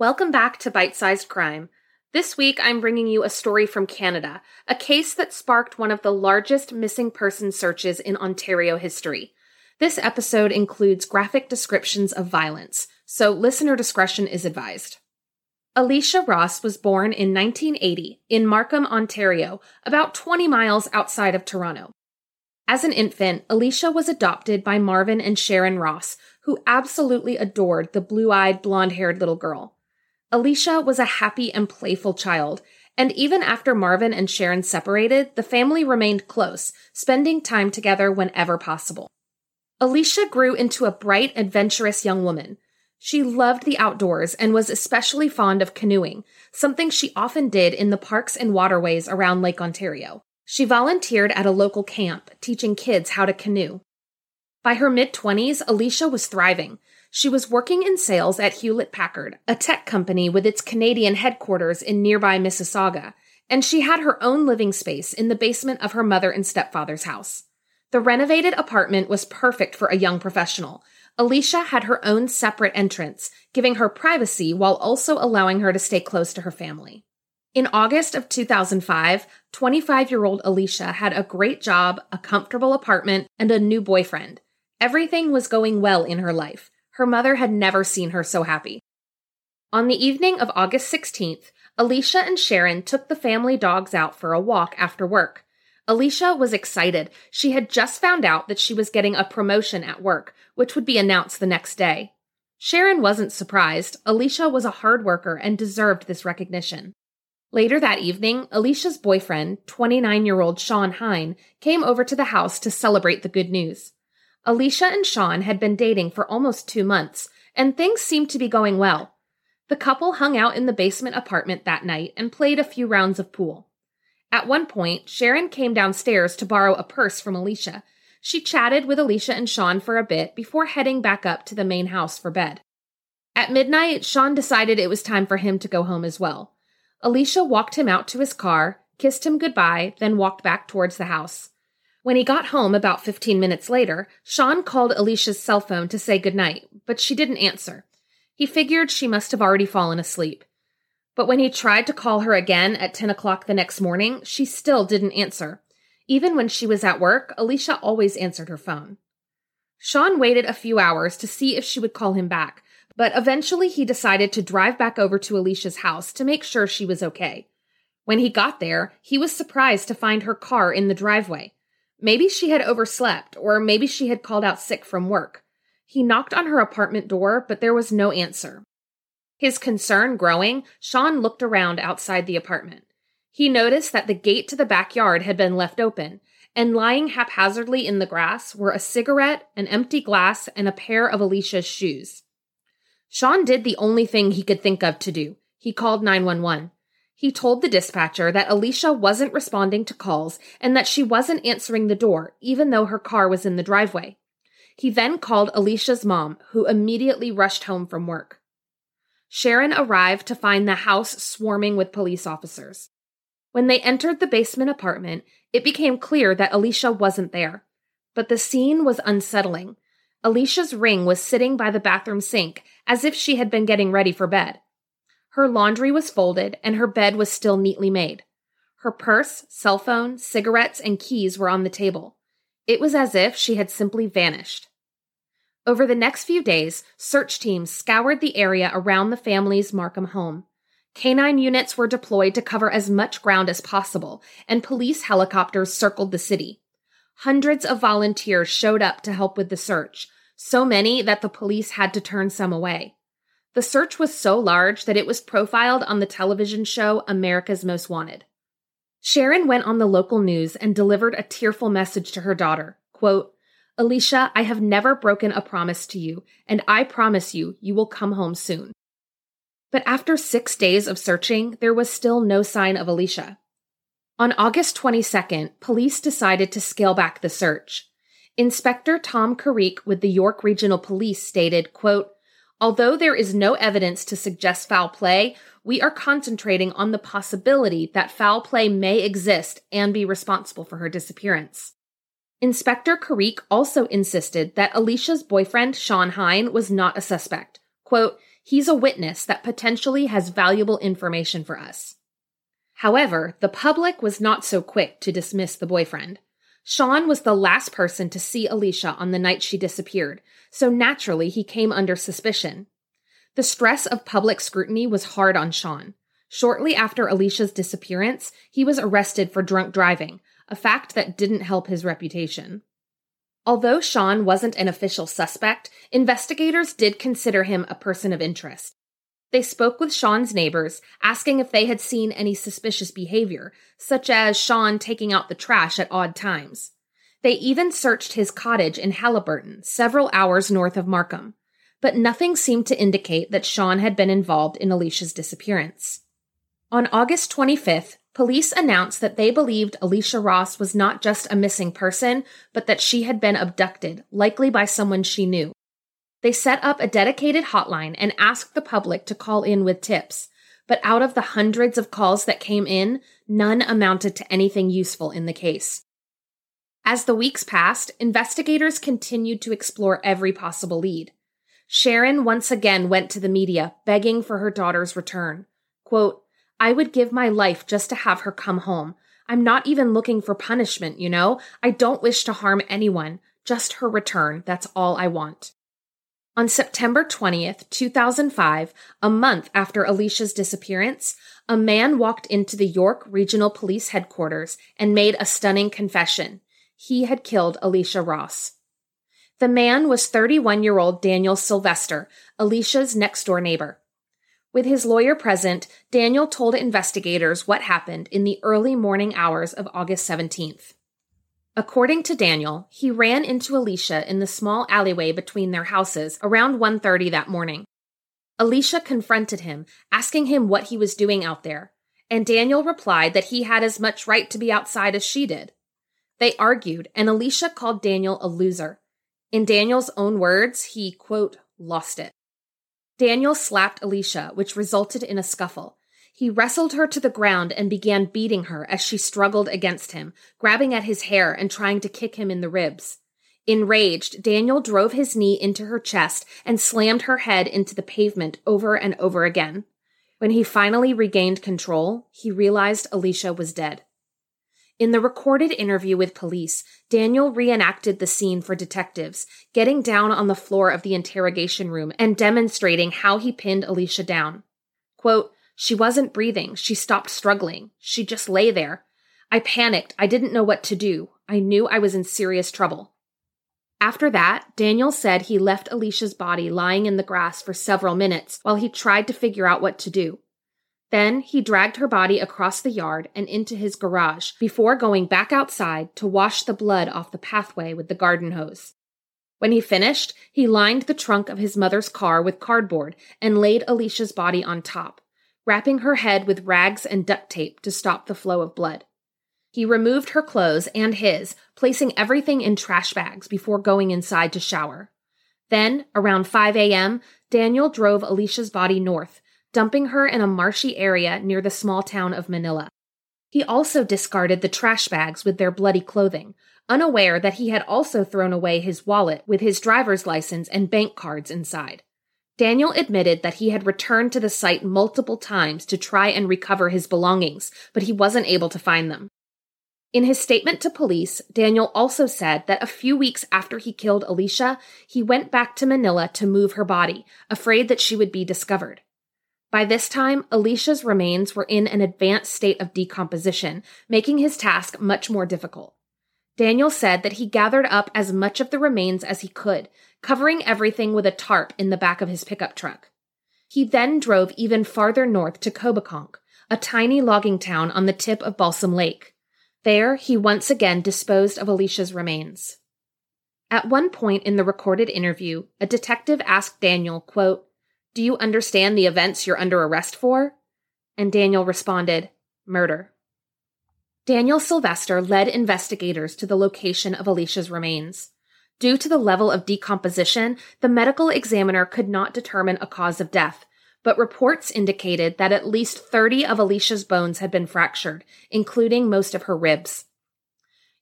Welcome back to Bite Sized Crime. This week, I'm bringing you a story from Canada, a case that sparked one of the largest missing person searches in Ontario history. This episode includes graphic descriptions of violence, so listener discretion is advised. Alicia Ross was born in 1980 in Markham, Ontario, about 20 miles outside of Toronto. As an infant, Alicia was adopted by Marvin and Sharon Ross, who absolutely adored the blue eyed, blonde haired little girl. Alicia was a happy and playful child, and even after Marvin and Sharon separated, the family remained close, spending time together whenever possible. Alicia grew into a bright, adventurous young woman. She loved the outdoors and was especially fond of canoeing, something she often did in the parks and waterways around Lake Ontario. She volunteered at a local camp, teaching kids how to canoe. By her mid 20s, Alicia was thriving. She was working in sales at Hewlett Packard, a tech company with its Canadian headquarters in nearby Mississauga, and she had her own living space in the basement of her mother and stepfather's house. The renovated apartment was perfect for a young professional. Alicia had her own separate entrance, giving her privacy while also allowing her to stay close to her family. In August of 2005, 25 year old Alicia had a great job, a comfortable apartment, and a new boyfriend. Everything was going well in her life. Her mother had never seen her so happy. On the evening of August 16th, Alicia and Sharon took the family dogs out for a walk after work. Alicia was excited. She had just found out that she was getting a promotion at work, which would be announced the next day. Sharon wasn't surprised. Alicia was a hard worker and deserved this recognition. Later that evening, Alicia's boyfriend, 29 year old Sean Hine, came over to the house to celebrate the good news. Alicia and Sean had been dating for almost two months, and things seemed to be going well. The couple hung out in the basement apartment that night and played a few rounds of pool. At one point, Sharon came downstairs to borrow a purse from Alicia. She chatted with Alicia and Sean for a bit before heading back up to the main house for bed. At midnight, Sean decided it was time for him to go home as well. Alicia walked him out to his car, kissed him goodbye, then walked back towards the house. When he got home about 15 minutes later, Sean called Alicia's cell phone to say goodnight, but she didn't answer. He figured she must have already fallen asleep. But when he tried to call her again at 10 o'clock the next morning, she still didn't answer. Even when she was at work, Alicia always answered her phone. Sean waited a few hours to see if she would call him back, but eventually he decided to drive back over to Alicia's house to make sure she was okay. When he got there, he was surprised to find her car in the driveway. Maybe she had overslept, or maybe she had called out sick from work. He knocked on her apartment door, but there was no answer. His concern growing, Sean looked around outside the apartment. He noticed that the gate to the backyard had been left open, and lying haphazardly in the grass were a cigarette, an empty glass, and a pair of Alicia's shoes. Sean did the only thing he could think of to do. He called 911. He told the dispatcher that Alicia wasn't responding to calls and that she wasn't answering the door, even though her car was in the driveway. He then called Alicia's mom, who immediately rushed home from work. Sharon arrived to find the house swarming with police officers. When they entered the basement apartment, it became clear that Alicia wasn't there. But the scene was unsettling. Alicia's ring was sitting by the bathroom sink as if she had been getting ready for bed. Her laundry was folded and her bed was still neatly made. Her purse, cell phone, cigarettes, and keys were on the table. It was as if she had simply vanished. Over the next few days, search teams scoured the area around the family's Markham home. Canine units were deployed to cover as much ground as possible, and police helicopters circled the city. Hundreds of volunteers showed up to help with the search, so many that the police had to turn some away. The search was so large that it was profiled on the television show America's Most Wanted. Sharon went on the local news and delivered a tearful message to her daughter. Quote, Alicia, I have never broken a promise to you, and I promise you, you will come home soon. But after six days of searching, there was still no sign of Alicia. On August 22nd, police decided to scale back the search. Inspector Tom Carrique with the York Regional Police stated, quote, Although there is no evidence to suggest foul play, we are concentrating on the possibility that foul play may exist and be responsible for her disappearance. Inspector Carrique also insisted that Alicia's boyfriend, Sean Hine, was not a suspect. Quote, he's a witness that potentially has valuable information for us. However, the public was not so quick to dismiss the boyfriend. Sean was the last person to see Alicia on the night she disappeared, so naturally he came under suspicion. The stress of public scrutiny was hard on Sean. Shortly after Alicia's disappearance, he was arrested for drunk driving, a fact that didn't help his reputation. Although Sean wasn't an official suspect, investigators did consider him a person of interest. They spoke with Sean's neighbors, asking if they had seen any suspicious behavior, such as Sean taking out the trash at odd times. They even searched his cottage in Haliburton, several hours north of Markham, but nothing seemed to indicate that Sean had been involved in Alicia's disappearance. On August 25th, Police announced that they believed Alicia Ross was not just a missing person, but that she had been abducted, likely by someone she knew. They set up a dedicated hotline and asked the public to call in with tips. But out of the hundreds of calls that came in, none amounted to anything useful in the case. As the weeks passed, investigators continued to explore every possible lead. Sharon once again went to the media begging for her daughter's return. Quote, I would give my life just to have her come home. I'm not even looking for punishment, you know? I don't wish to harm anyone. Just her return. That's all I want. On September 20th, 2005, a month after Alicia's disappearance, a man walked into the York Regional Police Headquarters and made a stunning confession. He had killed Alicia Ross. The man was 31 year old Daniel Sylvester, Alicia's next door neighbor. With his lawyer present, Daniel told investigators what happened in the early morning hours of August 17th. According to Daniel, he ran into Alicia in the small alleyway between their houses around 1:30 that morning. Alicia confronted him, asking him what he was doing out there, and Daniel replied that he had as much right to be outside as she did. They argued, and Alicia called Daniel a loser. In Daniel's own words, he, quote, lost it. Daniel slapped Alicia, which resulted in a scuffle. He wrestled her to the ground and began beating her as she struggled against him, grabbing at his hair and trying to kick him in the ribs. Enraged, Daniel drove his knee into her chest and slammed her head into the pavement over and over again. When he finally regained control, he realized Alicia was dead. In the recorded interview with police, Daniel reenacted the scene for detectives, getting down on the floor of the interrogation room and demonstrating how he pinned Alicia down. Quote, She wasn't breathing. She stopped struggling. She just lay there. I panicked. I didn't know what to do. I knew I was in serious trouble. After that, Daniel said he left Alicia's body lying in the grass for several minutes while he tried to figure out what to do. Then he dragged her body across the yard and into his garage before going back outside to wash the blood off the pathway with the garden hose. When he finished, he lined the trunk of his mother's car with cardboard and laid Alicia's body on top, wrapping her head with rags and duct tape to stop the flow of blood. He removed her clothes and his, placing everything in trash bags before going inside to shower. Then, around 5 a.m., Daniel drove Alicia's body north, dumping her in a marshy area near the small town of Manilla. He also discarded the trash bags with their bloody clothing, unaware that he had also thrown away his wallet with his driver's license and bank cards inside. Daniel admitted that he had returned to the site multiple times to try and recover his belongings, but he wasn't able to find them. In his statement to police, Daniel also said that a few weeks after he killed Alicia, he went back to Manilla to move her body, afraid that she would be discovered. By this time, Alicia's remains were in an advanced state of decomposition, making his task much more difficult. Daniel said that he gathered up as much of the remains as he could, covering everything with a tarp in the back of his pickup truck. He then drove even farther north to Coboconk, a tiny logging town on the tip of Balsam Lake. There, he once again disposed of Alicia's remains. At one point in the recorded interview, a detective asked Daniel, quote, Do you understand the events you're under arrest for? And Daniel responded, Murder. Daniel Sylvester led investigators to the location of Alicia's remains. Due to the level of decomposition, the medical examiner could not determine a cause of death, but reports indicated that at least 30 of Alicia's bones had been fractured, including most of her ribs.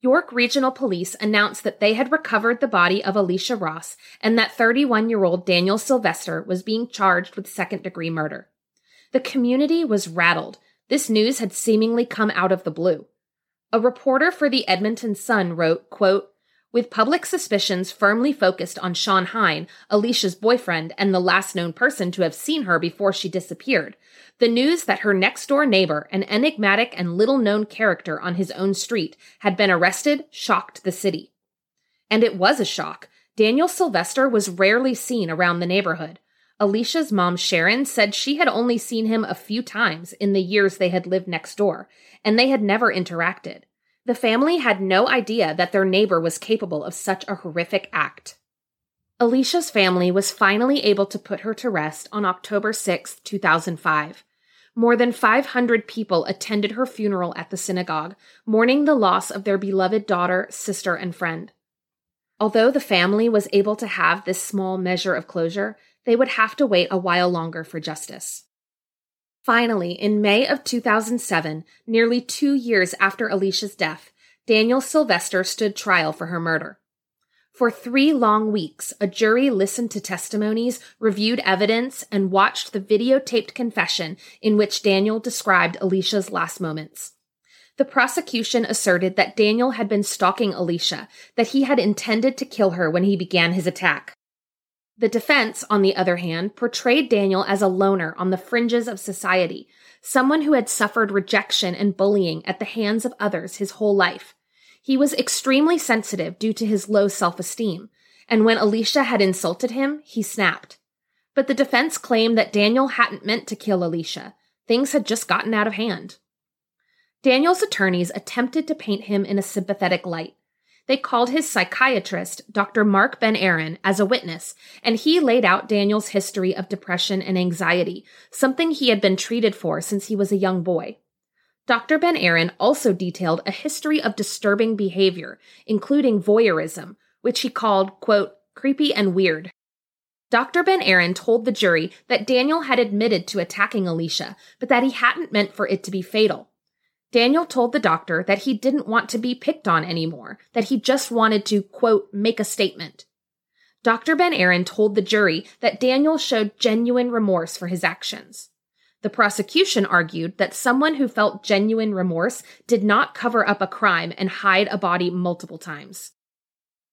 York Regional Police announced that they had recovered the body of Alicia Ross and that 31 year old Daniel Sylvester was being charged with second degree murder. The community was rattled. This news had seemingly come out of the blue. A reporter for the Edmonton Sun wrote, quote, with public suspicions firmly focused on Sean Hine, Alicia's boyfriend and the last known person to have seen her before she disappeared, the news that her next door neighbor, an enigmatic and little known character on his own street, had been arrested shocked the city. And it was a shock. Daniel Sylvester was rarely seen around the neighborhood. Alicia's mom, Sharon, said she had only seen him a few times in the years they had lived next door, and they had never interacted. The family had no idea that their neighbor was capable of such a horrific act. Alicia's family was finally able to put her to rest on October 6, 2005. More than 500 people attended her funeral at the synagogue, mourning the loss of their beloved daughter, sister, and friend. Although the family was able to have this small measure of closure, they would have to wait a while longer for justice. Finally, in May of 2007, nearly two years after Alicia's death, Daniel Sylvester stood trial for her murder. For three long weeks, a jury listened to testimonies, reviewed evidence, and watched the videotaped confession in which Daniel described Alicia's last moments. The prosecution asserted that Daniel had been stalking Alicia, that he had intended to kill her when he began his attack. The defense, on the other hand, portrayed Daniel as a loner on the fringes of society, someone who had suffered rejection and bullying at the hands of others his whole life. He was extremely sensitive due to his low self esteem, and when Alicia had insulted him, he snapped. But the defense claimed that Daniel hadn't meant to kill Alicia. Things had just gotten out of hand. Daniel's attorneys attempted to paint him in a sympathetic light, they called his psychiatrist, Dr. Mark Ben-Aron, as a witness, and he laid out Daniel's history of depression and anxiety, something he had been treated for since he was a young boy. Dr. Ben-Aron also detailed a history of disturbing behavior, including voyeurism, which he called, quote, creepy and weird. Dr. Ben-Aron told the jury that Daniel had admitted to attacking Alicia, but that he hadn't meant for it to be fatal. Daniel told the doctor that he didn't want to be picked on anymore, that he just wanted to, quote, make a statement. Dr. Ben-Aron told the jury that Daniel showed genuine remorse for his actions. The prosecution argued that someone who felt genuine remorse did not cover up a crime and hide a body multiple times.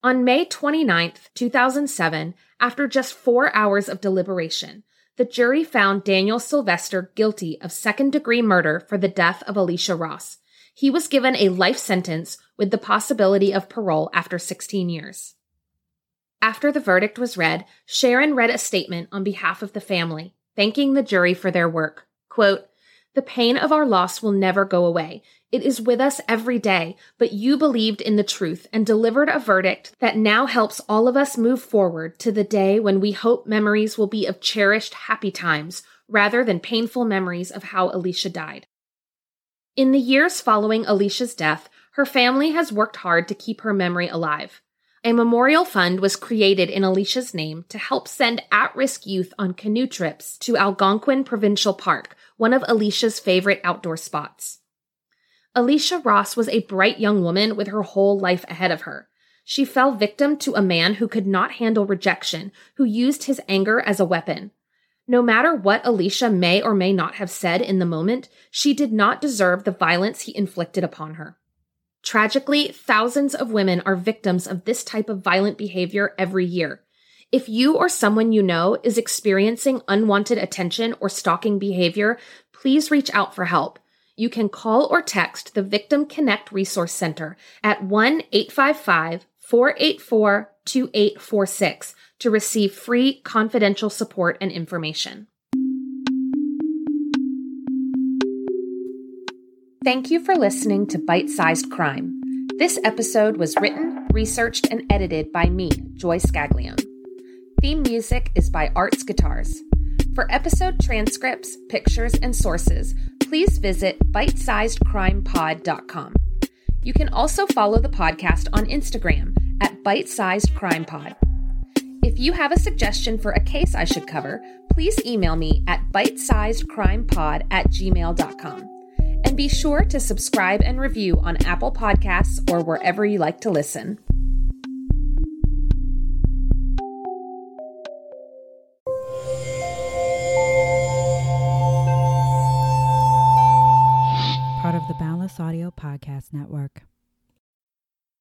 On May 29, 2007, after just four hours of deliberation, the jury found Daniel Sylvester guilty of second degree murder for the death of Alicia Ross. He was given a life sentence with the possibility of parole after 16 years. After the verdict was read, Sharon read a statement on behalf of the family, thanking the jury for their work. Quote, the pain of our loss will never go away. It is with us every day, but you believed in the truth and delivered a verdict that now helps all of us move forward to the day when we hope memories will be of cherished, happy times rather than painful memories of how Alicia died. In the years following Alicia's death, her family has worked hard to keep her memory alive. A memorial fund was created in Alicia's name to help send at risk youth on canoe trips to Algonquin Provincial Park, one of Alicia's favorite outdoor spots. Alicia Ross was a bright young woman with her whole life ahead of her. She fell victim to a man who could not handle rejection, who used his anger as a weapon. No matter what Alicia may or may not have said in the moment, she did not deserve the violence he inflicted upon her. Tragically, thousands of women are victims of this type of violent behavior every year. If you or someone you know is experiencing unwanted attention or stalking behavior, please reach out for help. You can call or text the VictimConnect Resource Center at 1 855 484 2846 to receive free confidential support and information. Thank you for listening to Bite Sized Crime. This episode was written, researched, and edited by me, Joy Scaglione. Theme music is by Arts Guitars. For episode transcripts, pictures, and sources, please visit bitesizedcrimepod.com. You can also follow the podcast on Instagram at bitesizedcrimepod. If you have a suggestion for a case I should cover, please email me at bitesizedcrimepod at gmail.com. And be sure to subscribe and review on Apple Podcasts or wherever you like to listen. The Boundless Audio Podcast Network.